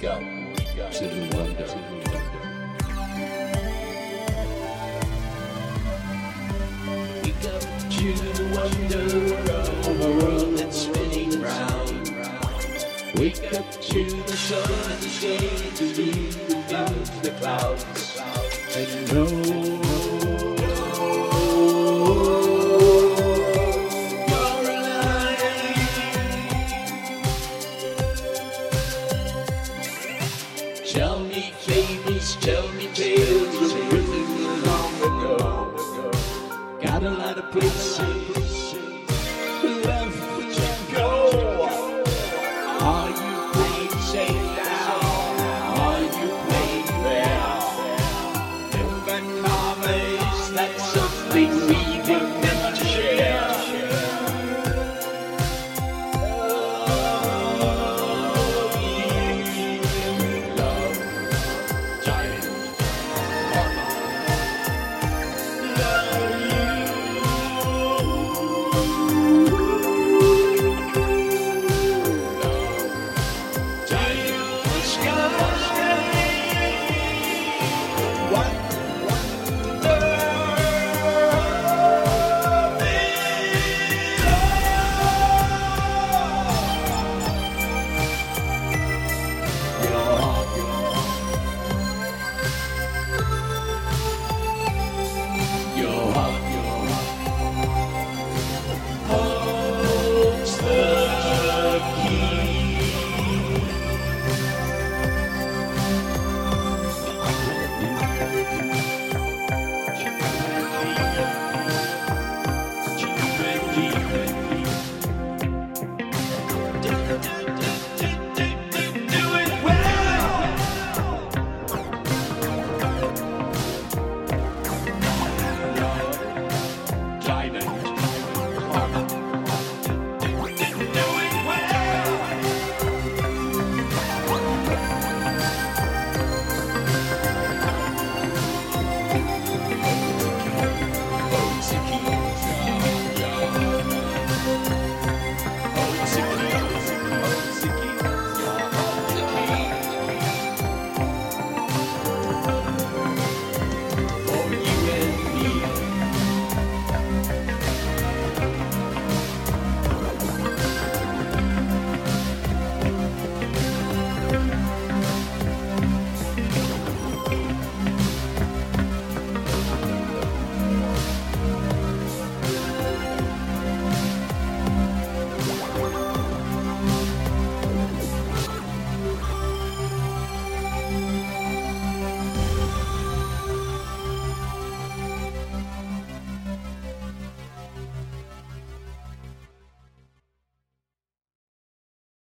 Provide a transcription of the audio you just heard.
Wake up to the wonder. Wake up to the wonder of a world that's spinning round. Wake up to the sun and the shades of the clouds and know tell me tales of Brooklyn long ago. Got a lot of places left to go. Are you playing safe now? Are you playing fair? If a karma is that something we